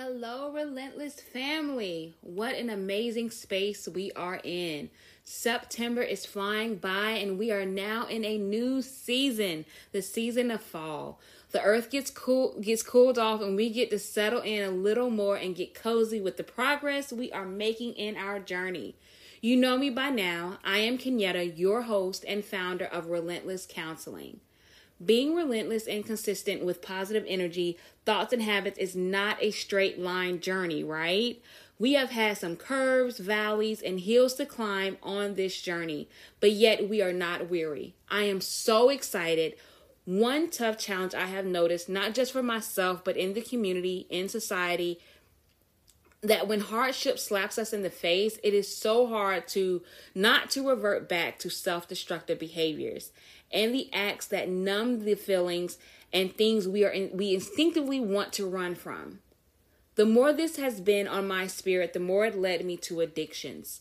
Hello, Relentless family. What an amazing space we are in. September is flying by, and we are now in a new season, the season of fall. The earth gets cool gets cooled off and we get to settle in a little more and get cozy with the progress we are making in our journey. You know me by now. I am Kenyetta, your host and founder of Relentless Counseling. Being relentless and consistent with positive energy, thoughts, and habits is not a straight line journey, right? We have had some curves, valleys, and hills to climb on this journey, but yet we are not weary. I am so excited. One tough challenge I have noticed, not just for myself, but in the community, in society, that when hardship slaps us in the face, it is so hard to not to revert back to self-destructive behaviors and the acts that numb the feelings and things we are in, we instinctively want to run from. The more this has been on my spirit, the more it led me to addictions.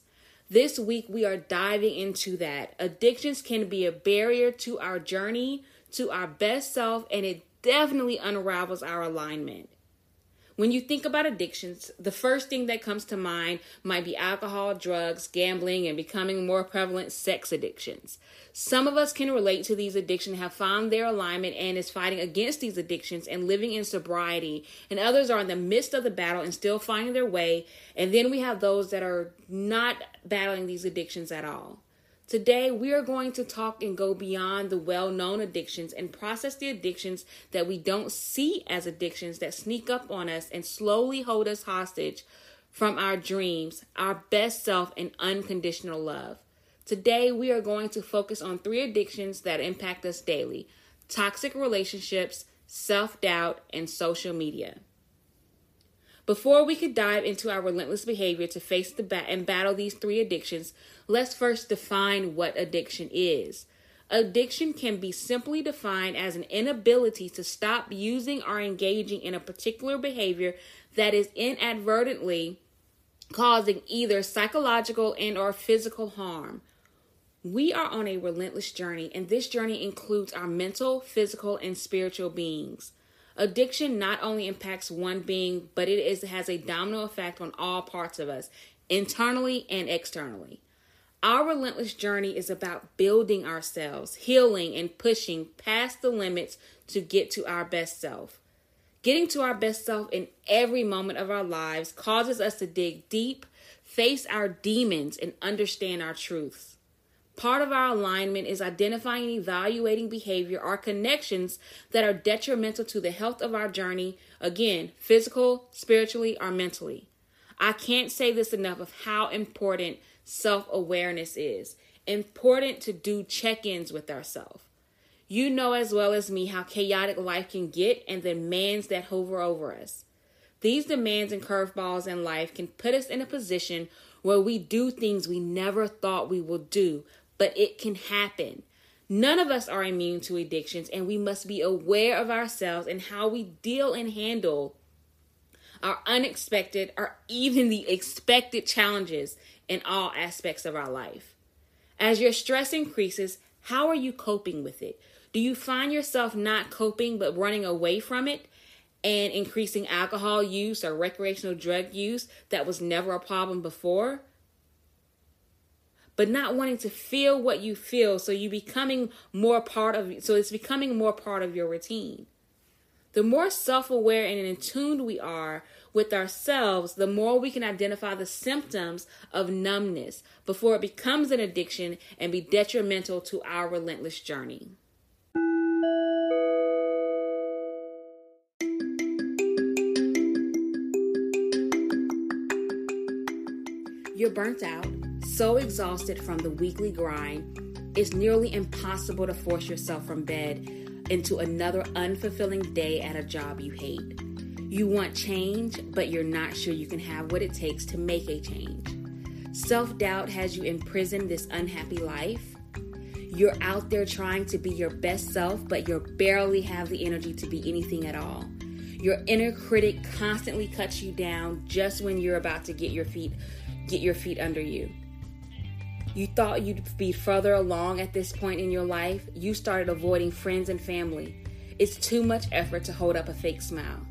This week we are diving into that. Addictions can be a barrier to our journey, to our best self, and it definitely unravels our alignment. When you think about addictions, the first thing that comes to mind might be alcohol, drugs, gambling, and becoming more prevalent sex addictions. Some of us can relate to these addictions, have found their alignment, and is fighting against these addictions and living in sobriety. And others are in the midst of the battle and still finding their way. And then we have those that are not battling these addictions at all. Today, we are going to talk and go beyond the well known addictions and process the addictions that we don't see as addictions that sneak up on us and slowly hold us hostage from our dreams, our best self, and unconditional love. Today, we are going to focus on three addictions that impact us daily toxic relationships, self doubt, and social media. Before we could dive into our relentless behavior to face the bat and battle these three addictions, let's first define what addiction is. Addiction can be simply defined as an inability to stop using or engaging in a particular behavior that is inadvertently causing either psychological and or physical harm. We are on a relentless journey and this journey includes our mental, physical and spiritual beings. Addiction not only impacts one being, but it is, has a domino effect on all parts of us, internally and externally. Our relentless journey is about building ourselves, healing, and pushing past the limits to get to our best self. Getting to our best self in every moment of our lives causes us to dig deep, face our demons, and understand our truths. Part of our alignment is identifying and evaluating behavior or connections that are detrimental to the health of our journey, again, physical, spiritually, or mentally. I can't say this enough of how important self awareness is. Important to do check ins with ourselves. You know as well as me how chaotic life can get and the demands that hover over us. These demands and curveballs in life can put us in a position where we do things we never thought we would do but it can happen. None of us are immune to addictions, and we must be aware of ourselves and how we deal and handle our unexpected or even the expected challenges in all aspects of our life. As your stress increases, how are you coping with it? Do you find yourself not coping but running away from it and increasing alcohol use or recreational drug use that was never a problem before? But not wanting to feel what you feel. So you becoming more part of so it's becoming more part of your routine. The more self-aware and in tune we are with ourselves the more we can identify the symptoms of numbness before it becomes an addiction and be detrimental to our relentless journey. You're burnt out so exhausted from the weekly grind, it's nearly impossible to force yourself from bed into another unfulfilling day at a job you hate. You want change, but you're not sure you can have what it takes to make a change. Self doubt has you imprisoned this unhappy life. You're out there trying to be your best self, but you barely have the energy to be anything at all. Your inner critic constantly cuts you down just when you're about to get your feet get your feet under you. You thought you'd be further along at this point in your life, you started avoiding friends and family. It's too much effort to hold up a fake smile.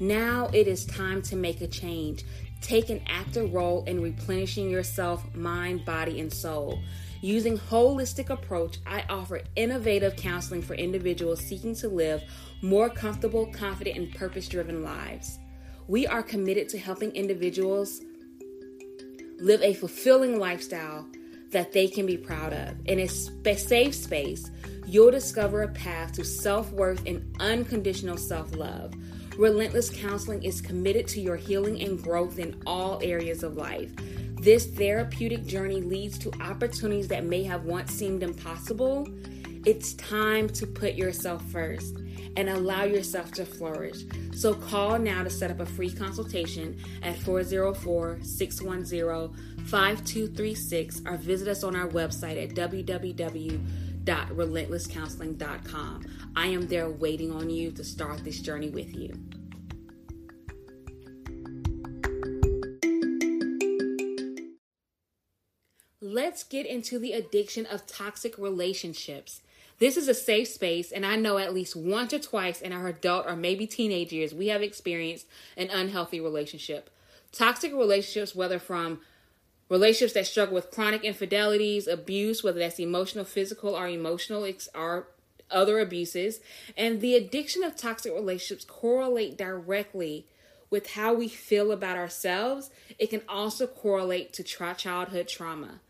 Now it is time to make a change. Take an active role in replenishing yourself, mind, body, and soul. Using holistic approach, I offer innovative counseling for individuals seeking to live more comfortable, confident, and purpose-driven lives. We are committed to helping individuals live a fulfilling lifestyle that they can be proud of. In a safe space, you'll discover a path to self worth and unconditional self love. Relentless Counseling is committed to your healing and growth in all areas of life. This therapeutic journey leads to opportunities that may have once seemed impossible. It's time to put yourself first and allow yourself to flourish. So call now to set up a free consultation at 404 610 5236 or visit us on our website at www.relentlesscounseling.com. I am there waiting on you to start this journey with you. Let's get into the addiction of toxic relationships. This is a safe space, and I know at least once or twice in our adult or maybe teenage years, we have experienced an unhealthy relationship. Toxic relationships, whether from relationships that struggle with chronic infidelities, abuse, whether that's emotional, physical, or emotional, or other abuses, and the addiction of toxic relationships correlate directly with how we feel about ourselves. It can also correlate to tra- childhood trauma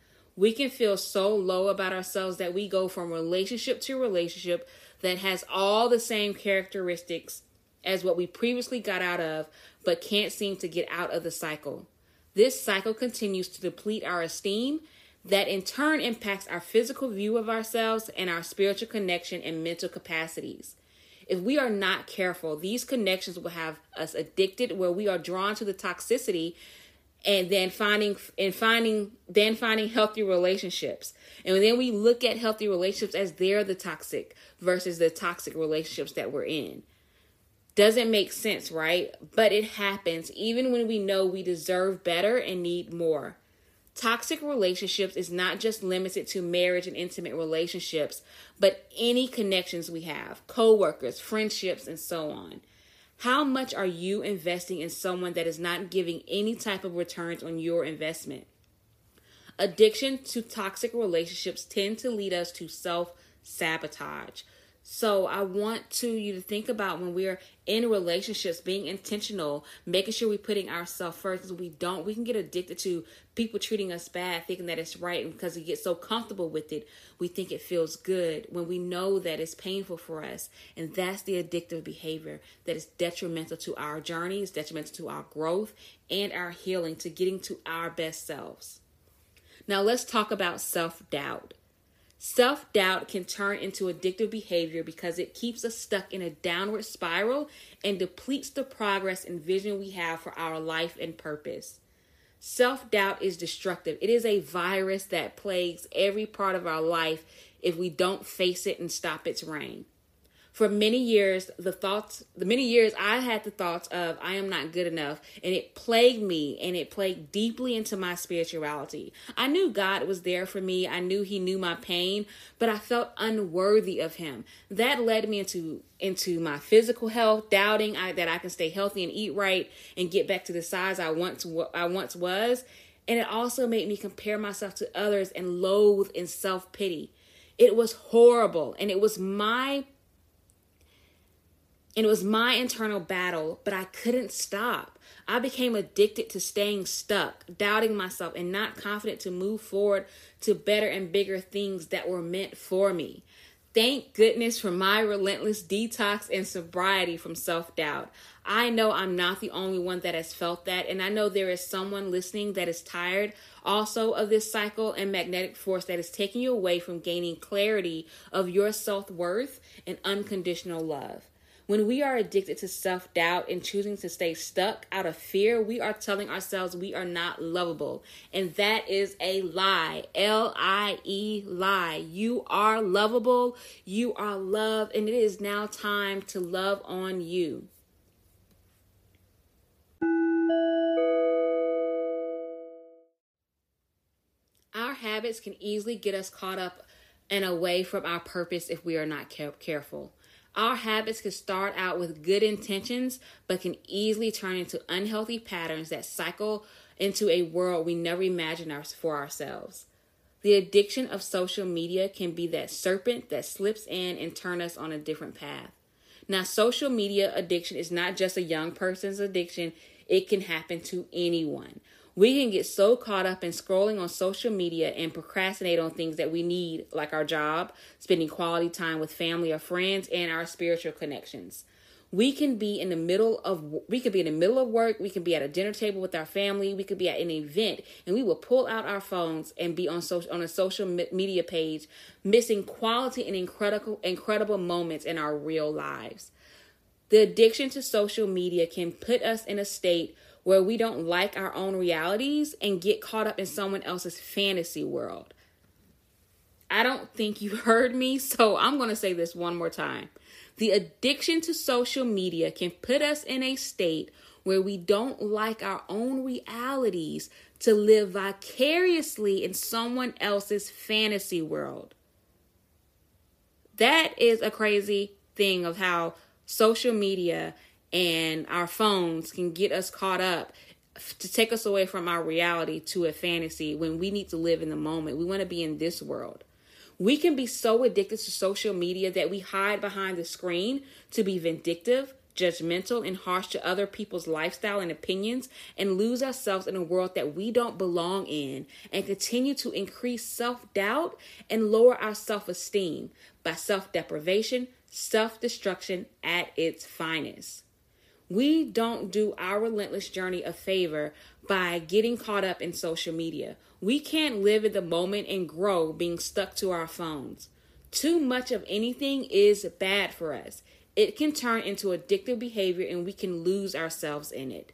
we can feel so low about ourselves that we go from relationship to relationship that has all the same characteristics as what we previously got out of, but can't seem to get out of the cycle. This cycle continues to deplete our esteem, that in turn impacts our physical view of ourselves and our spiritual connection and mental capacities. If we are not careful, these connections will have us addicted where we are drawn to the toxicity and then finding and finding then finding healthy relationships and then we look at healthy relationships as they're the toxic versus the toxic relationships that we're in doesn't make sense right but it happens even when we know we deserve better and need more toxic relationships is not just limited to marriage and intimate relationships but any connections we have co-workers friendships and so on how much are you investing in someone that is not giving any type of returns on your investment? Addiction to toxic relationships tend to lead us to self sabotage. So I want to you to think about when we're in relationships, being intentional, making sure we're putting ourselves first. Because we don't, we can get addicted to people treating us bad, thinking that it's right, and because we get so comfortable with it, we think it feels good when we know that it's painful for us. And that's the addictive behavior that is detrimental to our journey, journeys, detrimental to our growth and our healing, to getting to our best selves. Now let's talk about self doubt. Self doubt can turn into addictive behavior because it keeps us stuck in a downward spiral and depletes the progress and vision we have for our life and purpose. Self doubt is destructive. It is a virus that plagues every part of our life if we don't face it and stop its reign for many years the thoughts the many years i had the thoughts of i am not good enough and it plagued me and it plagued deeply into my spirituality. I knew god was there for me. I knew he knew my pain but i felt unworthy of him. That led me into into my physical health doubting I, that i can stay healthy and eat right and get back to the size i once i once was. And it also made me compare myself to others and loathe and self-pity. It was horrible and it was my and it was my internal battle, but I couldn't stop. I became addicted to staying stuck, doubting myself, and not confident to move forward to better and bigger things that were meant for me. Thank goodness for my relentless detox and sobriety from self doubt. I know I'm not the only one that has felt that, and I know there is someone listening that is tired also of this cycle and magnetic force that is taking you away from gaining clarity of your self worth and unconditional love. When we are addicted to self doubt and choosing to stay stuck out of fear, we are telling ourselves we are not lovable. And that is a lie. L I E lie. You are lovable. You are loved. And it is now time to love on you. Our habits can easily get us caught up and away from our purpose if we are not care- careful. Our habits can start out with good intentions, but can easily turn into unhealthy patterns that cycle into a world we never imagined for ourselves. The addiction of social media can be that serpent that slips in and turn us on a different path. Now, social media addiction is not just a young person's addiction, it can happen to anyone. We can get so caught up in scrolling on social media and procrastinate on things that we need, like our job, spending quality time with family or friends, and our spiritual connections. We can be in the middle of we could be in the middle of work we could be at a dinner table with our family we could be at an event and we will pull out our phones and be on social on a social media page missing quality and incredible incredible moments in our real lives. The addiction to social media can put us in a state where we don't like our own realities and get caught up in someone else's fantasy world i don't think you heard me so i'm going to say this one more time the addiction to social media can put us in a state where we don't like our own realities to live vicariously in someone else's fantasy world. That is a crazy thing of how social media and our phones can get us caught up to take us away from our reality to a fantasy when we need to live in the moment. We want to be in this world. We can be so addicted to social media that we hide behind the screen to be vindictive, judgmental, and harsh to other people's lifestyle and opinions and lose ourselves in a world that we don't belong in and continue to increase self doubt and lower our self esteem by self deprivation, self destruction at its finest. We don't do our relentless journey a favor by getting caught up in social media. We can't live in the moment and grow being stuck to our phones. Too much of anything is bad for us. It can turn into addictive behavior and we can lose ourselves in it.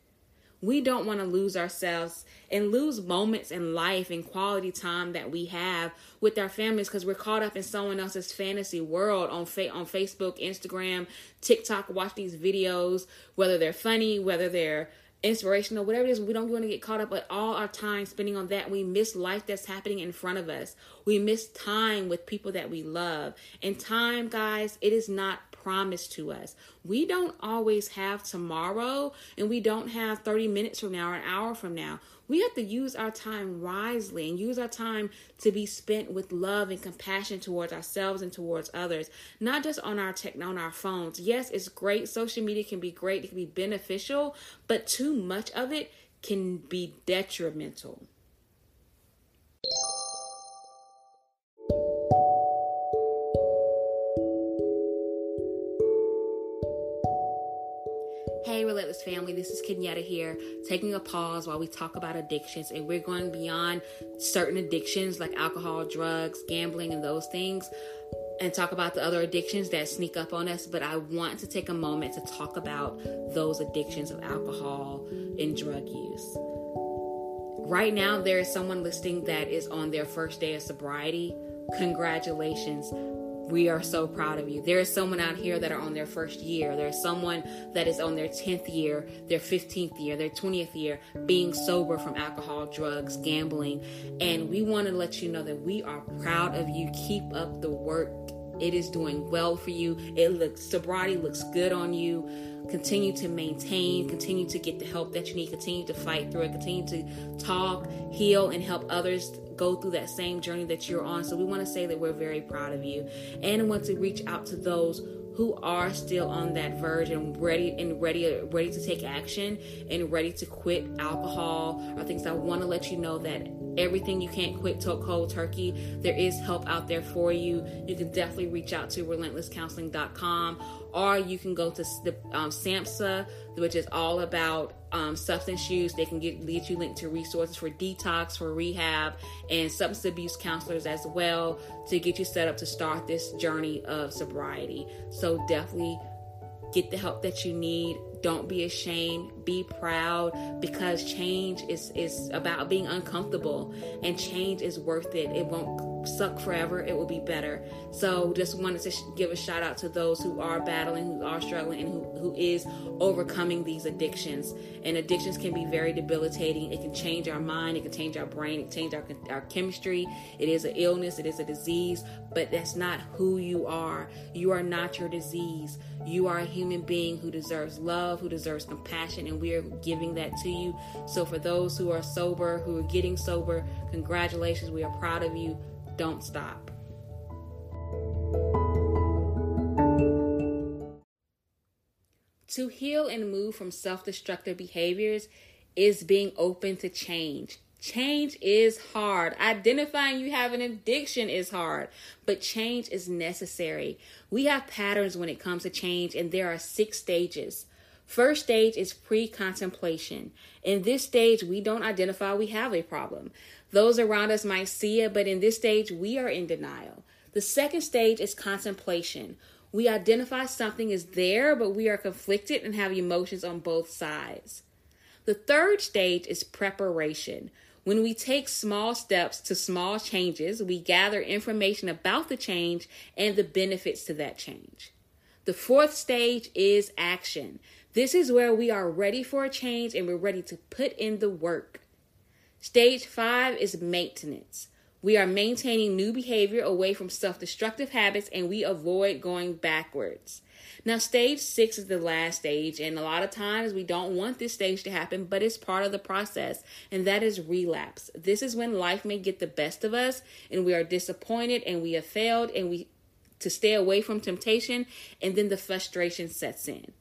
We don't want to lose ourselves and lose moments in life and quality time that we have with our families because we're caught up in someone else's fantasy world on fa- on Facebook, Instagram, TikTok. Watch these videos, whether they're funny, whether they're inspirational, whatever it is, we don't want to get caught up with all our time spending on that. We miss life that's happening in front of us. We miss time with people that we love. And time, guys, it is not promised to us. We don't always have tomorrow, and we don't have 30 minutes from now or an hour from now. We have to use our time wisely and use our time to be spent with love and compassion towards ourselves and towards others, not just on our tech on our phones. Yes, it's great. Social media can be great, it can be beneficial, but too much of it can be detrimental. Family, this is Kenyatta here, taking a pause while we talk about addictions. And we're going beyond certain addictions like alcohol, drugs, gambling, and those things, and talk about the other addictions that sneak up on us. But I want to take a moment to talk about those addictions of alcohol and drug use. Right now, there is someone listening that is on their first day of sobriety. Congratulations we are so proud of you. There is someone out here that are on their first year. There's someone that is on their 10th year, their 15th year, their 20th year being sober from alcohol, drugs, gambling. And we want to let you know that we are proud of you. Keep up the work. It is doing well for you. It looks sobriety looks good on you. Continue to maintain, continue to get the help that you need, continue to fight through it, continue to talk, heal, and help others go through that same journey that you're on. So we want to say that we're very proud of you and want to reach out to those who are still on that verge and ready and ready ready to take action and ready to quit alcohol or things. I want to let you know that everything you can't quit to cold turkey there is help out there for you. You can definitely reach out to relentlesscounseling.com or you can go to the um, SAMHSA, which is all about um, substance use. They can get lead you linked to resources for detox, for rehab, and substance abuse counselors as well to get you set up to start this journey of sobriety. So definitely get the help that you need. Don't be ashamed. be proud because change is is about being uncomfortable and change is worth it. It won't suck forever. It will be better. So just wanted to give a shout out to those who are battling, who are struggling, and who, who is overcoming these addictions. And addictions can be very debilitating. It can change our mind. It can change our brain. It can change our, our chemistry. It is an illness. It is a disease. But that's not who you are. You are not your disease. You are a human being who deserves love, who deserves compassion, and we are giving that to you. So, for those who are sober, who are getting sober, congratulations. We are proud of you. Don't stop. To heal and move from self destructive behaviors is being open to change. Change is hard. Identifying you have an addiction is hard, but change is necessary. We have patterns when it comes to change, and there are six stages. First stage is pre contemplation. In this stage, we don't identify we have a problem. Those around us might see it, but in this stage, we are in denial. The second stage is contemplation. We identify something is there, but we are conflicted and have emotions on both sides. The third stage is preparation. When we take small steps to small changes, we gather information about the change and the benefits to that change. The fourth stage is action. This is where we are ready for a change and we're ready to put in the work. Stage five is maintenance. We are maintaining new behavior away from self destructive habits and we avoid going backwards. Now, stage six is the last stage, and a lot of times we don't want this stage to happen, but it's part of the process, and that is relapse. This is when life may get the best of us, and we are disappointed, and we have failed, and we to stay away from temptation, and then the frustration sets in.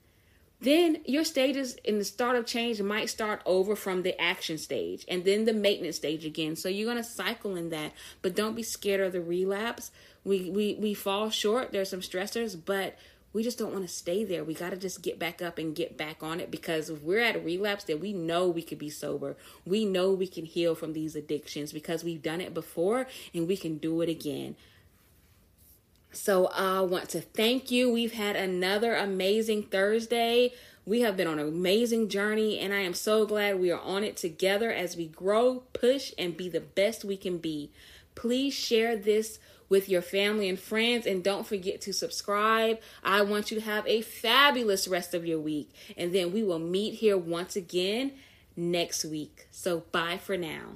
Then your stages in the start of change might start over from the action stage and then the maintenance stage again. So you're going to cycle in that, but don't be scared of the relapse. We we we fall short. There's some stressors, but we just don't want to stay there. We got to just get back up and get back on it because if we're at a relapse, then we know we could be sober. We know we can heal from these addictions because we've done it before and we can do it again. So I want to thank you. We've had another amazing Thursday. We have been on an amazing journey, and I am so glad we are on it together as we grow, push, and be the best we can be. Please share this with your family and friends. And don't forget to subscribe. I want you to have a fabulous rest of your week. And then we will meet here once again next week. So bye for now.